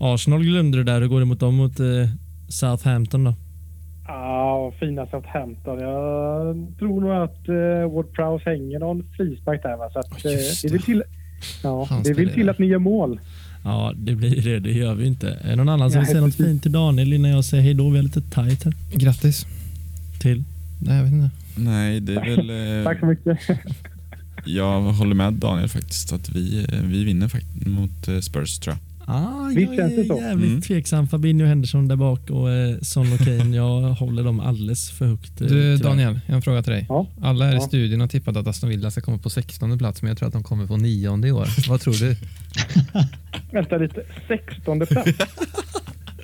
Arsenal glömde det där. Hur går det mot dem mot eh, Southampton då? Ja, fina Southampton. Jag tror nog att uh, Ward Prowse hänger någon frispark där. Va? Så att, eh, Just det det. vill till, ja, det vill till att ni gör mål. Ja, det blir det. Det gör vi inte. Är det någon annan som vill säga något fint till Daniel innan jag säger hej då? Vi är lite tajt här. Grattis. Till. Nej, jag vet inte. Nej, det är väl... eh, Tack så mycket. Jag håller med Daniel faktiskt. Att vi, eh, vi vinner faktiskt mot eh, Spurs tror jag. Ah, Visst jag är så? jävligt Mm. tveksam. Fabinho Henderson där bak och eh, Son och Kane. Jag håller dem alldeles för högt. eh, Du. Daniel, jag har en fråga till dig. Ja. Alla här i Ja. studion har tippat att Aston Villa ska komma på 16 plats, men jag tror att de kommer på nionde i år. Vad tror du? Vänta lite. 16 plats.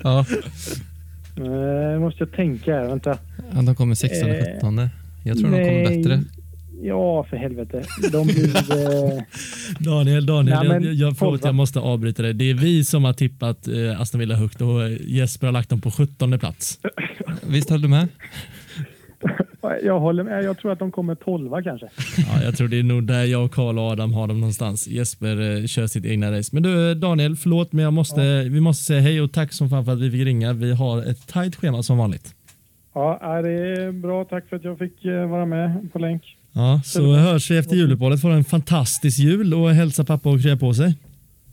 Ja, Eh, måste jag tänka här. Vänta. att de kommer 16 Eh, 17. Jag tror de kommer nej. bättre. Ja, för helvete. De blir... Eh, Daniel, Daniel, Nej, men jag, jag, förlåt, jag måste avbryta dig. Det är vi som har tippat eh, Aston Villa högt och Jesper har lagt dem på 17 plats. Visst höll du med? Jag håller med. Jag tror att de kommer 12 kanske. Ja, jag tror det är nog där jag Karl och Adam har dem någonstans. Jesper eh, kör sitt egna race. Men du eh, Daniel, förlåt men jag måste, vi måste säga hej och tack som fan för att vi fick ringa. Vi har ett tajt schema som vanligt. Ja, ja, det är bra. Tack för att jag fick eh, vara med på länk. Ja, så hörs vi efter juluppehållet. Får en fantastisk jul och hälsa pappa och krya på sig.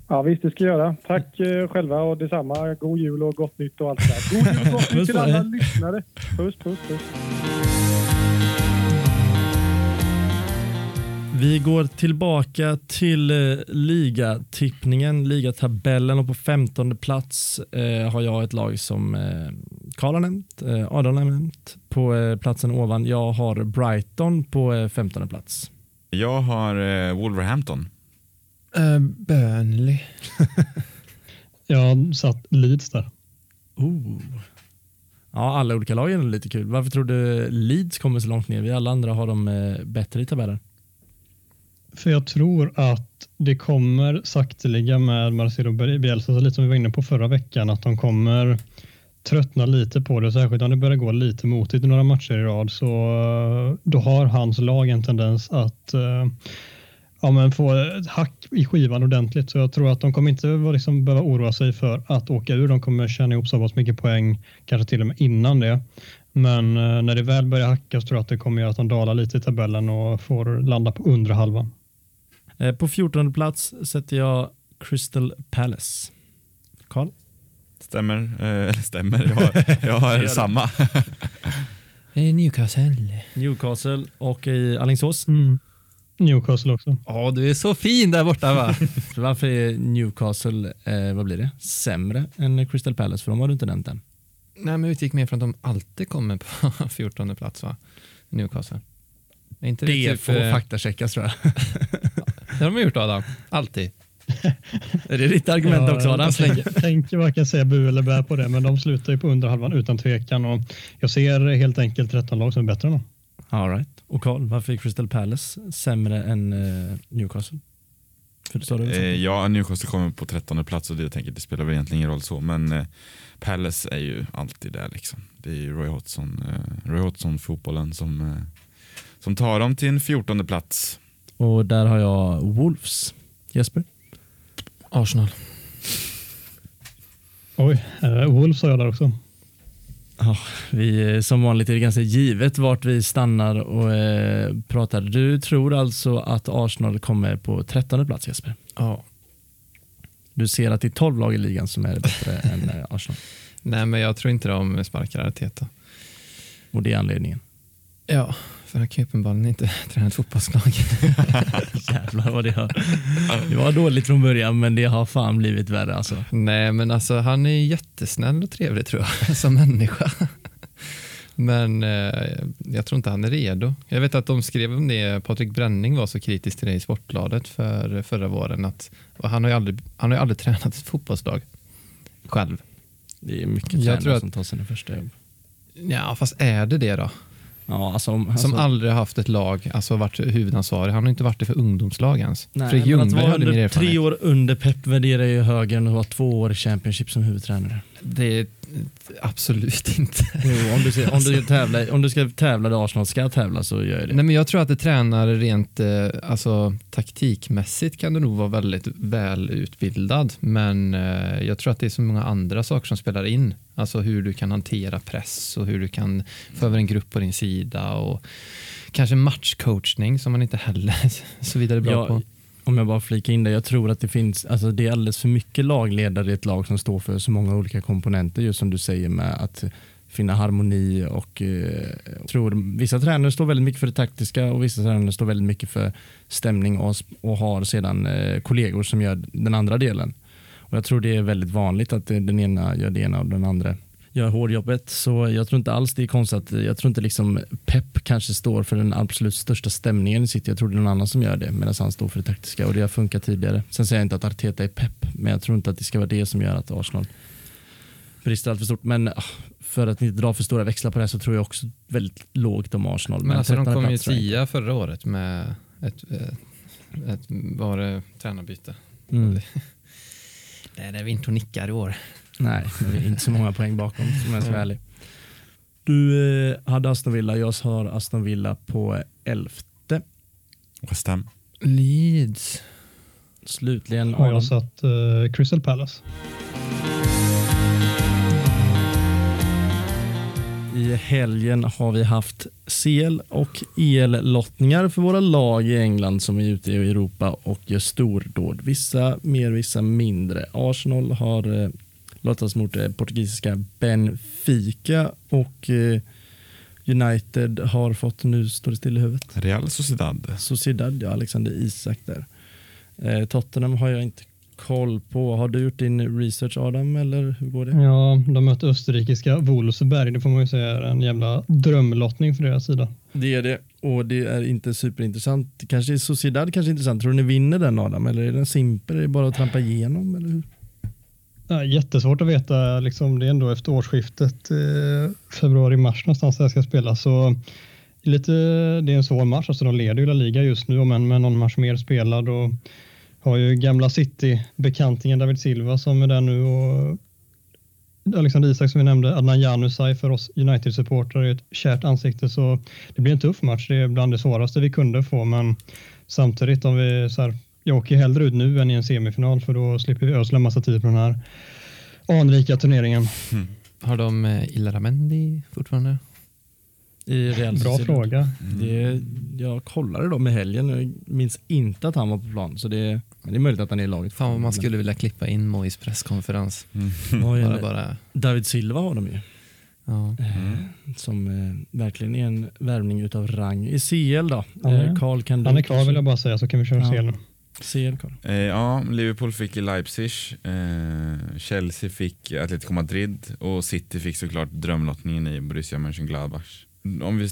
Ja, visst det ska jag göra. Tack eh, själva och detsamma. God jul och gott nytt och allt det där. God jul och gott nytt till alla lyssnare. Puss, puss, puss. Vi går tillbaka till eh, ligatippningen, ligatabellen och på 15 plats eh, har jag ett lag som eh, Karl har nämnt, eh, Adam har nämnt på eh, platsen ovan. Jag har Brighton på eh, 15 plats. Jag har eh, Wolverhampton. Uh, Burnley. Jag har satt Leeds där. Oh. Ja, alla olika lag är lite kul. Varför tror du Leeds kommer så långt ner? Vi alla andra har dem eh, bättre i tabellen. För jag tror att det kommer sakteliga med Marcelo Bielsa, så lite som vi var inne på förra veckan, att de kommer tröttna lite på det, särskilt om det börjar gå lite motigt i några matcher i rad, så eh, då har hans lag en tendens att eh, ja, men få ett hack i skivan ordentligt. Så jag tror att de kommer inte liksom behöva oroa sig för att åka ur. De kommer tjäna ihop så pass mycket poäng, kanske till och med innan det. Men eh, när det väl börjar hacka så tror jag att det kommer göra att de dalar lite i tabellen och får landa på undre halvan. Eh, på 14 plats sätter jag Crystal Palace. Karl? Stämmer. Eh, stämmer. Jag har, jag har samma. Eh, Newcastle. Newcastle och i Alingsås. Newcastle också. Ja, du är så fin där borta va? För Varför är Newcastle, eh, vad blir det, sämre än Crystal Palace? För de har du inte nämnt än. Nej, men vi gick med från att de alltid kommer på 14 plats va? Newcastle. Är inte det, Det typ, får eh, faktacheckas tror jag. Det har de gjort Adam. Alltid. är det ditt argument också Adam? Jag tänker, varken säga bu eller bä på det, men de slutar ju på under halvan utan tvekan. Och jag ser helt enkelt 13 lag som är bättre än dem. All right. Och Karl, varför är Crystal Palace sämre än eh, Newcastle? För Eh, ja, Newcastle kommer på 13 plats och det, jag tänker, det spelar väl egentligen ingen roll så. Men eh, Palace är ju alltid där. Liksom. Det är ju Roy Hodgson, eh, Roy Hodgson fotbollen som, som tar dem till en 14 plats. Och där har jag Wolves. Jesper? Arsenal. Oj, eh, Wolves har jag där också. Ja, vi, eh, som vanligt är det ganska givet vart vi stannar och eh, pratar. Du tror alltså att Arsenal kommer på 13 plats Jesper? Ja. Du ser att det är 12 lag i ligan som är bättre än eh, Arsenal Nej, men jag tror inte de sparkar Arteta. och det är anledningen. Ja, För han kan ju uppenbarligen inte träna ett fotbollslag. Jävlar vad det har. Det var dåligt från början men det har fan blivit värre alltså. Nej, men alltså han är jättesnäll och trevlig tror jag, som människa. Men eh, jag tror inte han är redo. Jag vet att de skrev om det, Patrik Bränning var så kritisk till det i Sportbladet för förra våren. Att, och han, har ju aldrig, han har ju aldrig tränat ett fotbollslag själv. Det är mycket Jag tränare tror att- som tar sina första jobb. Ja, fast är det det då? Ja, alltså, om- Som alltså, aldrig har haft ett lag, alltså varit huvudansvarig. Han har inte varit det för ungdomslag ens. Nej, Fredrik Ljungberg hade mer erfarenhet. tre år under Pep värderar ju högre än att vara två år i Championship som huvudtränare. Det är absolut inte. Jo, om, du ska, om, du ska tävla, om du ska tävla där Arsenal ska tävla så gör jag det. Nej, men jag tror att det tränar rent eh, alltså, taktikmässigt kan du nog vara väldigt välutbildad. Men eh, jag tror att det är så många andra saker som spelar in. Alltså hur du kan hantera press och hur du kan få över en grupp på din sida. Och kanske matchcoachning som man inte heller så vidare bra Ja, på. Om jag bara flikar in det, jag tror att det finns, alltså det är alldeles för mycket lagledare i ett lag som står för så många olika komponenter, just som du säger med att finna harmoni och eh, tror vissa tränare står väldigt mycket för det taktiska och vissa tränare står väldigt mycket för stämning och, och har sedan eh, kollegor som gör den andra delen. Och Jag tror det är väldigt vanligt att eh, den ena gör det ena och den andra gör hårdjobbet. Så jag tror inte alls det är konstigt. att- Jag tror inte liksom Pep kanske står för den absolut största stämningen i City. Jag tror det är någon annan som gör det medan han står för det taktiska och det har funkat tidigare. Sen säger jag inte att Arteta är Pep, men jag tror inte att det ska vara det som gör att Arsenal brister allt för stort. Men ah, för att inte dra för stora växlar på det här så tror jag också väldigt lågt om Arsenal. Men alltså, de 13:e kom ju tia förra året med ett, eh, ett var det, tränarbyte. Mm. Nej, det är vi inte och nickar i år. Nej, det är inte så många poäng bakom om jag ska vara ärlig. Du eh, hade Aston Villa, jag har Aston Villa på elfte. West Ham. Leeds. Slutligen Har jag satt eh, Crystal Palace. I helgen har vi haft CL och EL-lottningar för våra lag i England som är ute i Europa och gör stordåd. Vissa mer, vissa mindre. Arsenal har lottats mot eh, portugisiska Benfica och eh, United har fått, nu står det still i huvudet, Real Sociedad. Sociedad, ja, Alexander Isak där. Eh, Tottenham har jag inte koll på. Har du gjort din research Adam eller hur går det? Ja, de mötte österrikiska Wolfsberg. Det får man ju säga är en jävla drömlottning för deras sida. Det är det och det är inte superintressant. Kanske är Sociedad kanske är intressant. Tror du ni vinner den Adam? Eller är den simpel? Är det bara att trampa igenom? Eller hur? Jättesvårt att veta. Liksom, det är ändå efter årsskiftet eh, februari-mars någonstans där ska spelas. Så lite, det är en svår match. Alltså, de leder ju La Liga just nu, men med någon match mer spelad. Och har ju gamla City-bekantingen David Silva som är där nu. Och Alexander Isak som vi nämnde, Adnan Januzaj för oss United-supportrar är ett kärt ansikte. Så det blir en tuff match. Det är bland det svåraste vi kunde få. Men samtidigt, om vi så här, jag åker hellre ut nu än i en semifinal för då slipper vi ödsla massa tid på den här anrika turneringen. Har de eh, Illaramendi fortfarande? I Real Bra fråga. Det, jag kollade dem i helgen och jag minns inte att han var på plan. Så det, men det är möjligt att han är i laget. Fan vad man skulle vilja klippa in Mois presskonferens. Oj, Bara, bara, David Silva har de ju. ja. Eh, Som eh, verkligen är en värvning utav rang. I CL då? Eh, Carl kan du Han är klar vill jag bara säga så kan vi köra Ja. CL nu. CL Carl. Eh, ja, Liverpool fick i Leipzig, eh, Chelsea fick Atletico Madrid och City fick såklart drömlottningen i Borussia Mönchengladbach. Om vi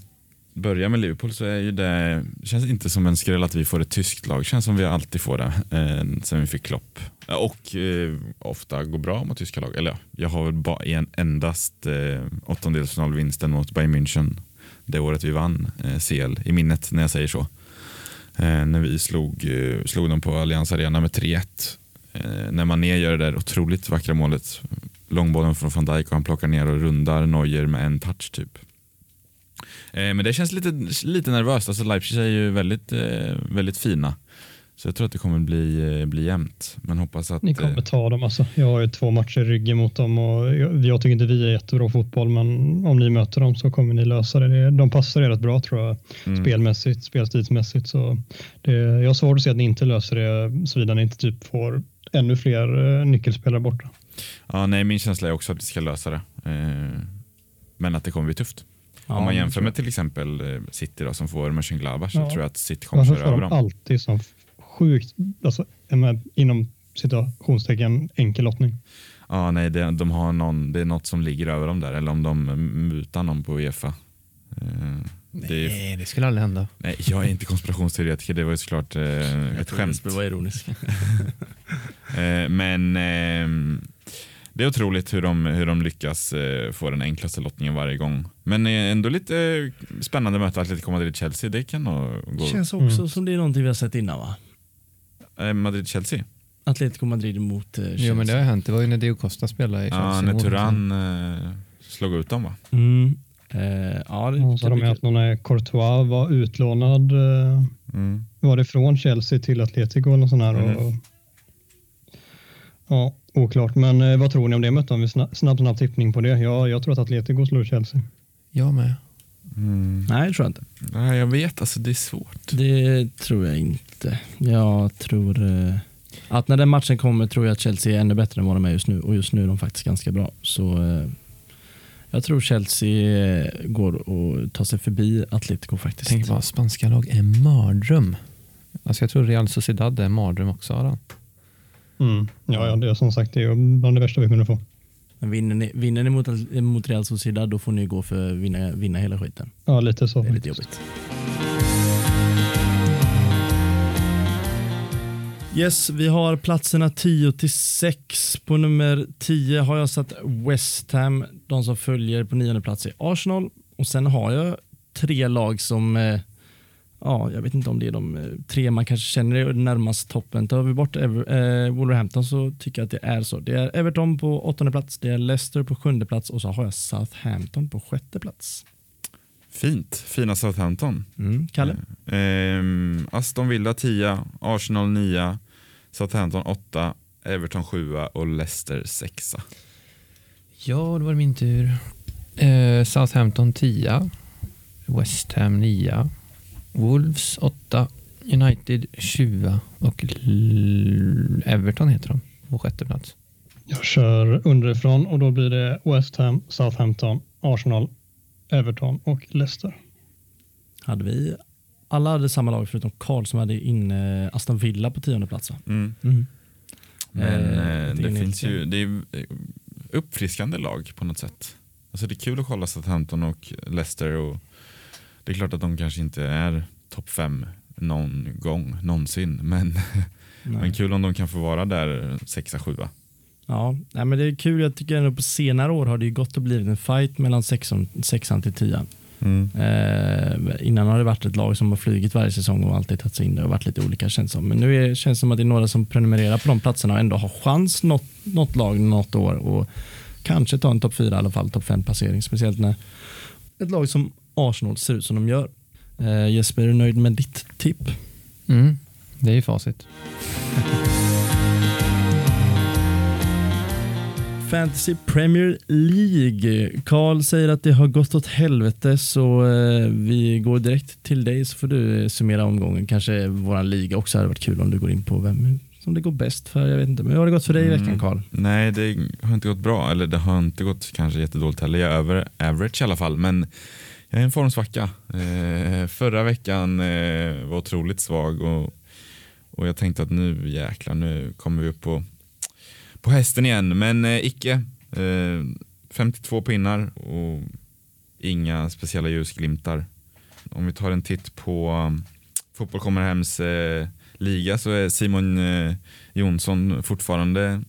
börjar med Liverpool så är ju det, känns inte som en skräll att vi får ett tyskt lag, känns som vi alltid får det eh, sen vi fick Klopp. Eh, och eh, ofta går bra mot tyska lag. Eller ja, jag har väl bara en, endast eh, åttondelsfinalvinsten mot Bayern München det året vi vann eh, CL i minnet när jag säger så. Eh, när vi slog, eh, slog dem på Allians Arena med 3-1. Eh, när Mané gör det där otroligt vackra målet. Långbollen från van Dijk och han plockar ner och rundar Neuer med en touch typ. Eh, men det känns lite, lite nervöst. Alltså Leipzig är ju väldigt, eh, väldigt fina. Så jag tror att det kommer bli, eh, bli jämnt. Men hoppas att... Ni kommer eh, ta dem alltså. Jag har ju två matcher i ryggen mot dem och jag, jag tycker inte vi är jättebra fotboll men om ni möter dem så kommer ni lösa det. de passar er rätt bra tror jag. mm. Spelmässigt, spelstilsmässigt. Så det, jag har svårt att se att ni inte löser det såvida ni inte typ får ännu fler eh, nyckelspelare borta. Ja, nej, min känsla är också att vi ska lösa det. Men att det kommer bli tufft. Ja, Om man jämför med till exempel City då, som får Mönchengladbach så Ja. tror jag att City kommer köra över de dem. alltid som sjukt, alltså, jag inom citationstecken enkel lottning? Ja, nej, det, de har någon, det är något som ligger över dem där eller om de mutar någon på Uefa. Eh, det är, Nej, det skulle aldrig hända. nej, jag är inte konspirationsteoretiker, det var ju såklart eh, ett skämt. Det var ironisk. Eh, men ehm, det är otroligt hur de, hur de lyckas eh, få den enklaste lottningen varje gång. Men eh, ändå lite eh, spännande möte Atletico Madrid-Chelsea. Det kan nog gå. Det känns också Mm. som det är någonting vi har sett innan va? Eh, Madrid-Chelsea? Atletico Madrid mot eh, Chelsea. Jo, men det har ju hänt. Det var ju när Diego Costa spelade i Ja, Chelsea. när Turan eh, slog ut dem va? Mm. Eh, ja, det Och så har de någon när Courtois var utlånad, eh, Mm. var det från Chelsea till Atletico eller sånt här. Mm. Och, ja, oklart. Men eh, vad tror ni om det mötet? Om vi snabb, snabb, snabb tippning på det. Ja, jag tror att Atletico slår Chelsea. Jag med. Mm. Nej, det tror jag inte. Nej, jag vet, alltså det är svårt. Det tror jag inte. Jag tror eh, att när den matchen kommer tror jag att Chelsea är ännu bättre än vad de är just nu och just nu är de faktiskt ganska bra. Så eh, jag tror Chelsea eh, går och tar sig förbi Atletico faktiskt. Tänk vad spanska lag är mardröm. Alltså jag tror Real Sociedad är mardröm också. Mm. Ja, ja, det är som sagt det är bland det värsta vi kunde få. Vinner ni, vinner ni mot, mot Real Sociedad då får ni gå för att vinna, vinna hela skiten. Ja, lite så. Det är lite jobbigt. Yes, vi har platserna 10 till 6. På nummer 10 har jag satt West Ham. De som följer på nionde plats är Arsenal. Och sen har jag tre lag som, eh, ja, jag vet inte om det är de eh, tre man kanske känner är närmast toppen. Tar vi bort Ever, eh, Wolverhampton så tycker jag att det är så. Det är Everton på åttonde plats, det är Leicester på sjunde plats och så har jag Southampton på sjätte plats. Fint, fina Southampton. Mm, Kalle? Ehm, Aston Villa 10, Arsenal 9, Southampton 8, Everton 7 och Leicester 6. Ja, då var det min tur. Eh, Southampton 10. West Ham 9. Wolves 8. United 20. Och L- Everton heter de på sjätte plats. Jag kör underifrån och då blir det West Ham, Southampton, Arsenal, Everton och Leicester. hade vi alla hade samma lag förutom Karl som hade in Aston Villa på tionde plats. Mm. Mm. Men Eh, eh, det finns ju, det är eh, uppfriskande lag på något sätt. Alltså det är kul att kolla Southampton och Leicester och det är klart att de kanske inte är topp fem någon gång någonsin men, men kul om de kan få vara där sexa, sjua. Ja, nej, men det är kul. Jag tycker ändå på senare år har det ju gått och blivit en fight mellan sexan, sexan till tian. Eh, innan har det varit ett lag som har flugit varje säsong och alltid tagit sig in där och varit lite olika känns som. Men nu är, det känns det som att det är några som prenumererar på de platserna och ändå har chans något, något lag något år och kanske ta en topp fyra i alla fall, topp fem placering. Speciellt när ett lag som Arsenal ser ut som de gör. Eh, Jesper, är du nöjd med ditt tipp? Mm. Det är ju facit. Fantasy Premier League. Karl säger att det har gått åt helvete så eh, vi går direkt till dig så får du eh, summera omgången. Kanske vår liga också hade varit kul om du går in på vem som det går bäst för. Jag vet inte. Men hur har det gått för dig i Mm. veckan Karl? Nej, det har inte gått bra. Eller det har inte gått kanske jättedåligt heller. Jag är över average i alla fall. Men en formsvacka. Eh, förra veckan eh, var otroligt svag och, och jag tänkte att nu jäklar, nu kommer vi upp på, på hästen igen. Men eh, icke. Eh, 52 pinnar och inga speciella ljusglimtar. Om vi tar en titt på um, Fotboll kommer hems eh, liga så är Simon eh, Jonsson fortfarande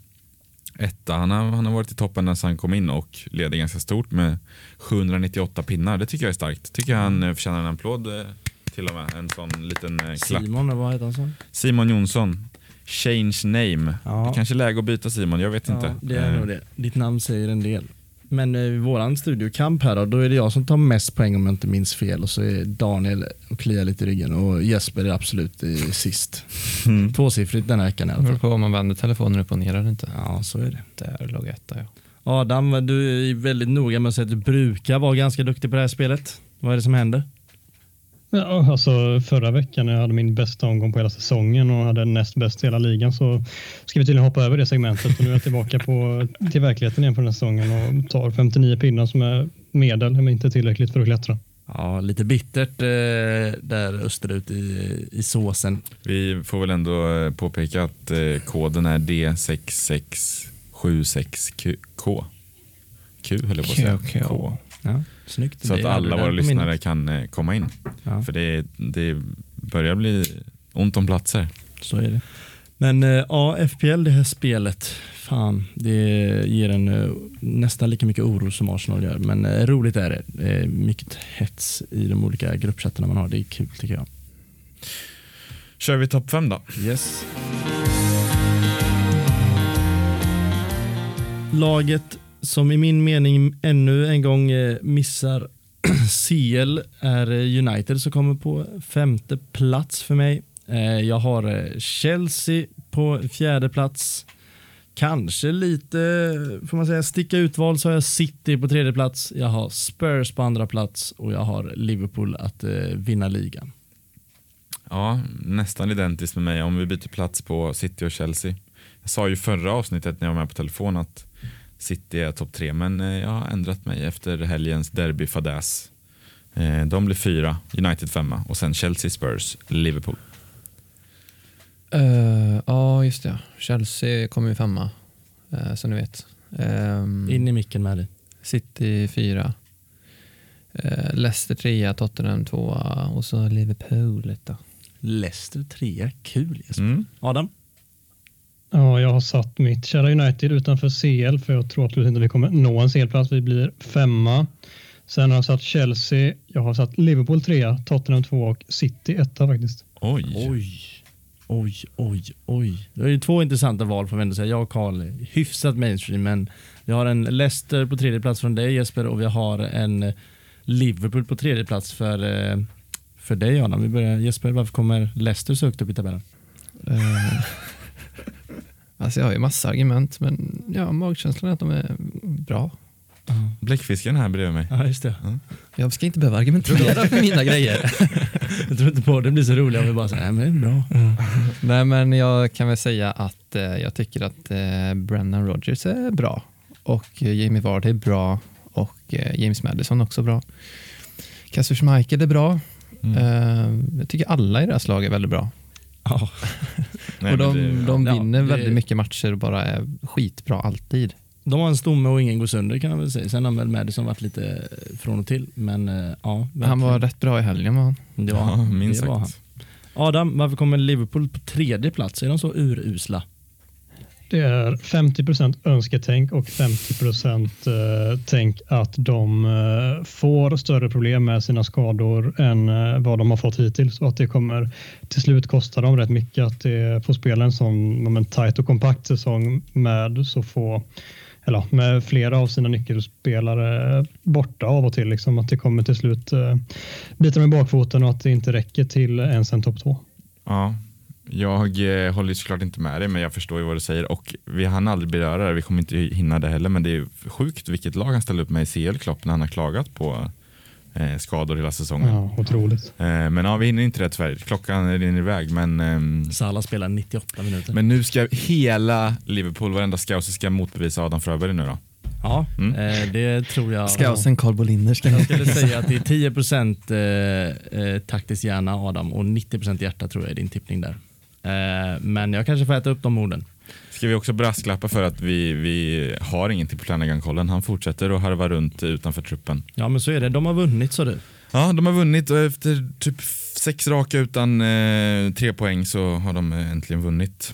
etta. Han har, han har varit i toppen när han kom in och leder ganska stort med 798 pinnar. Det tycker jag är starkt. Tycker jag han eh, förtjänar en applåd eh, till och med. En sån liten eh, klapp. Simon, vad heter han så? Simon Jonsson. Change name. Ja. Det kanske är läge att byta Simon, jag vet inte. Ja, det är nog det. Ditt namn säger en del. Men i våran studiokamp här då, då är det jag som tar mest poäng om jag inte minns fel och så är Daniel och kliar lite i ryggen och Jesper är absolut i sist. Mm. Tvåsiffrigt den här veckan i Det alla beror fall. på om man vänder telefonen upp och ner eller inte. Ja, så är det. Där låg etta ja. Adam, du är väldigt noga med att säga att du brukar vara ganska duktig på det här spelet. Vad är det som händer? Ja, alltså förra veckan när jag hade min bästa omgång på hela säsongen och hade näst bäst i hela ligan så ska vi tydligen hoppa över det segmentet och nu är jag tillbaka på, till verkligheten igen på den här säsongen och tar 59 pinnar som är medel, men inte tillräckligt för att klättra. Ja, lite bittert eh, där österut i, i såsen. Vi får väl ändå eh, påpeka att eh, koden är D6676K. Q höll jag på att säga. K. Ja, snyggt. Så att Det alla våra lyssnare kan eh, komma in. Ja. För det, det börjar bli ont om platser. Så är det. Men eh, ja, FPL det här spelet, fan, det ger en eh, nästan lika mycket oro som Arsenal gör. Men eh, roligt är det. Eh, mycket hets i de olika gruppchattarna man har. Det är kul tycker jag. Kör vi topp fem då? Yes. Laget som i min mening ännu en gång eh, missar CL är eh, United som kommer på femte plats för mig. Eh, jag har Chelsea på fjärde plats. Kanske lite, får man säga, sticka utval så har jag City på tredje plats. Jag har Spurs på andra plats och jag har Liverpool att vinna ligan. Ja, nästan identiskt med mig om vi byter plats på City och Chelsea. Jag sa ju förra avsnittet när jag var med på telefon att City är topp tre, men eh, jag har ändrat mig efter helgens derbyfadäs. Eh, De blir fyra, United femma och sen Chelsea, Spurs, Liverpool. Eh, ja, just det. Chelsea kommer ju femma, uh, som ni vet. Um, In i micken med dig. City fyra. Uh, Leicester trea, Tottenham tvåa och så Liverpool etta. Leicester trea, kul Jesper. Mm. Adam? Ja, jag har satt mitt kära United utanför CL för jag tror absolut inte vi kommer nå en CL-plats. Vi blir femma. Sen har jag satt Chelsea, jag har satt Liverpool trea, Tottenham två och City etta faktiskt. Oj. Oj, oj, oj, oj. Det är ju två intressanta val får vi ändå säga. Jag och Karl hyfsat mainstream, men vi har en Leicester på tredje plats från dig Jesper och vi har en Liverpool på tredje plats för, eh, för dig Adam. Vi börjar, Jesper, varför kommer Leicester så högt upp i tabellen? Alltså jag har ju massa argument, men ja, magkänslan är att de är bra. Bläckfisken här bredvid mig. Ja, just det. Jag ska inte behöva argumentera för mina grejer. Jag tror inte på det. Det blir så roligt om vi bara säger, nej men det är bra. Nej, men jag kan väl säga att eh, jag tycker att eh, Brennan Rodgers är bra och eh, Jamie Vardy är bra och eh, James Madison också bra. Kasper Schmeichel är bra. Mm. Eh, jag tycker alla i deras lag är väldigt bra. Ja, Nej, och de, det- de ja, vinner det- väldigt mycket matcher och bara är skitbra alltid. de har en stomme och ingen går sönder kan man väl säga. Sen har väl Madison varit lite från och till, men eh, ja. Han var rätt bra i helgen var han. Ja, han. minst sagt. han. Adam, varför kommer Liverpool på tredje plats? Är de så urusla? Det är 50 önsketänk och 50 procent eh, tänk att de eh, får större problem med sina skador än eh, vad de har fått hittills och att det kommer till slut kosta dem rätt mycket att det får spela en sån en tajt och kompakt säsong med så få eller med flera av sina nyckelspelare borta av och till. Liksom, att det kommer till slut eh, bita dem i bakfoten och att det inte räcker till ens en topp två. Ja, jag eh, håller såklart inte med dig men jag förstår ju vad du säger och vi hann aldrig beröra det, vi kommer inte hinna det heller men det är ju sjukt vilket lag han ställer upp med i CL Klopp när han har klagat på eh, skador hela säsongen. Ja, otroligt. Eh, men ja, vi hinner inte det tyvärr, klockan rinner iväg men, ehm, Salah spelar 98 minuter. men nu ska hela Liverpool, varenda scouser ska motbevisa Adam Fröberg nu då. ja, Mm. eh, det tror jag. Scousen Carl Bolinder ska Jag skulle säga att det är 10% eh, eh, taktisk hjärna Adam och 90% hjärta tror jag är din tippning där. Eh, men jag kanske får äta upp de orden. Ska vi också brasklappa för att vi, vi har ingenting på Flanagan-kollen. Han fortsätter att harva runt utanför truppen. Ja men så är det, de har vunnit så du. Ja, de har vunnit och efter typ sex raka utan eh, tre poäng så har de eh, äntligen vunnit.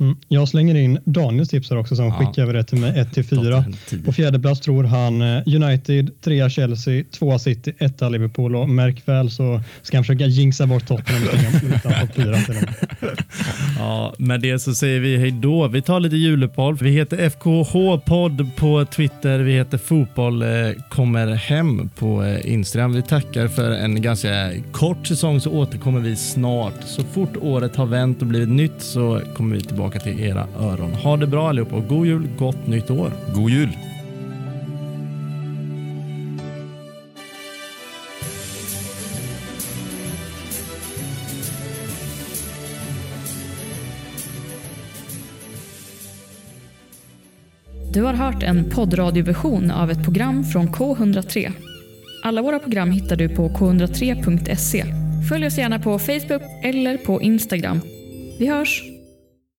Mm. Jag slänger in Daniels tips här också som Ja. skickar över det till mig 1 till 4. Tottenham tio. På fjärde plats tror han eh, United, trea Chelsea, tvåa City, etta Liverpool och märk väl så ska han försöka jinxa bort Tottenham utan topp fyra till dem. Ja, med det så säger vi hej då. Vi tar lite juluppehåll. Vi heter FKH-podd på Twitter. Vi heter Fotboll eh, kommer hem på eh, Instagram. Vi tackar för en ganska kort säsong så återkommer vi snart. Så fort året har vänt och blivit nytt så kommer vi tillbaka till era öron. Ha det bra allihopa och god jul, gott nytt år. God jul! Du har hört en poddradioversion av ett program från K103. Alla våra program hittar du på k103.se. Följ oss gärna på Facebook eller på Instagram. Vi hörs!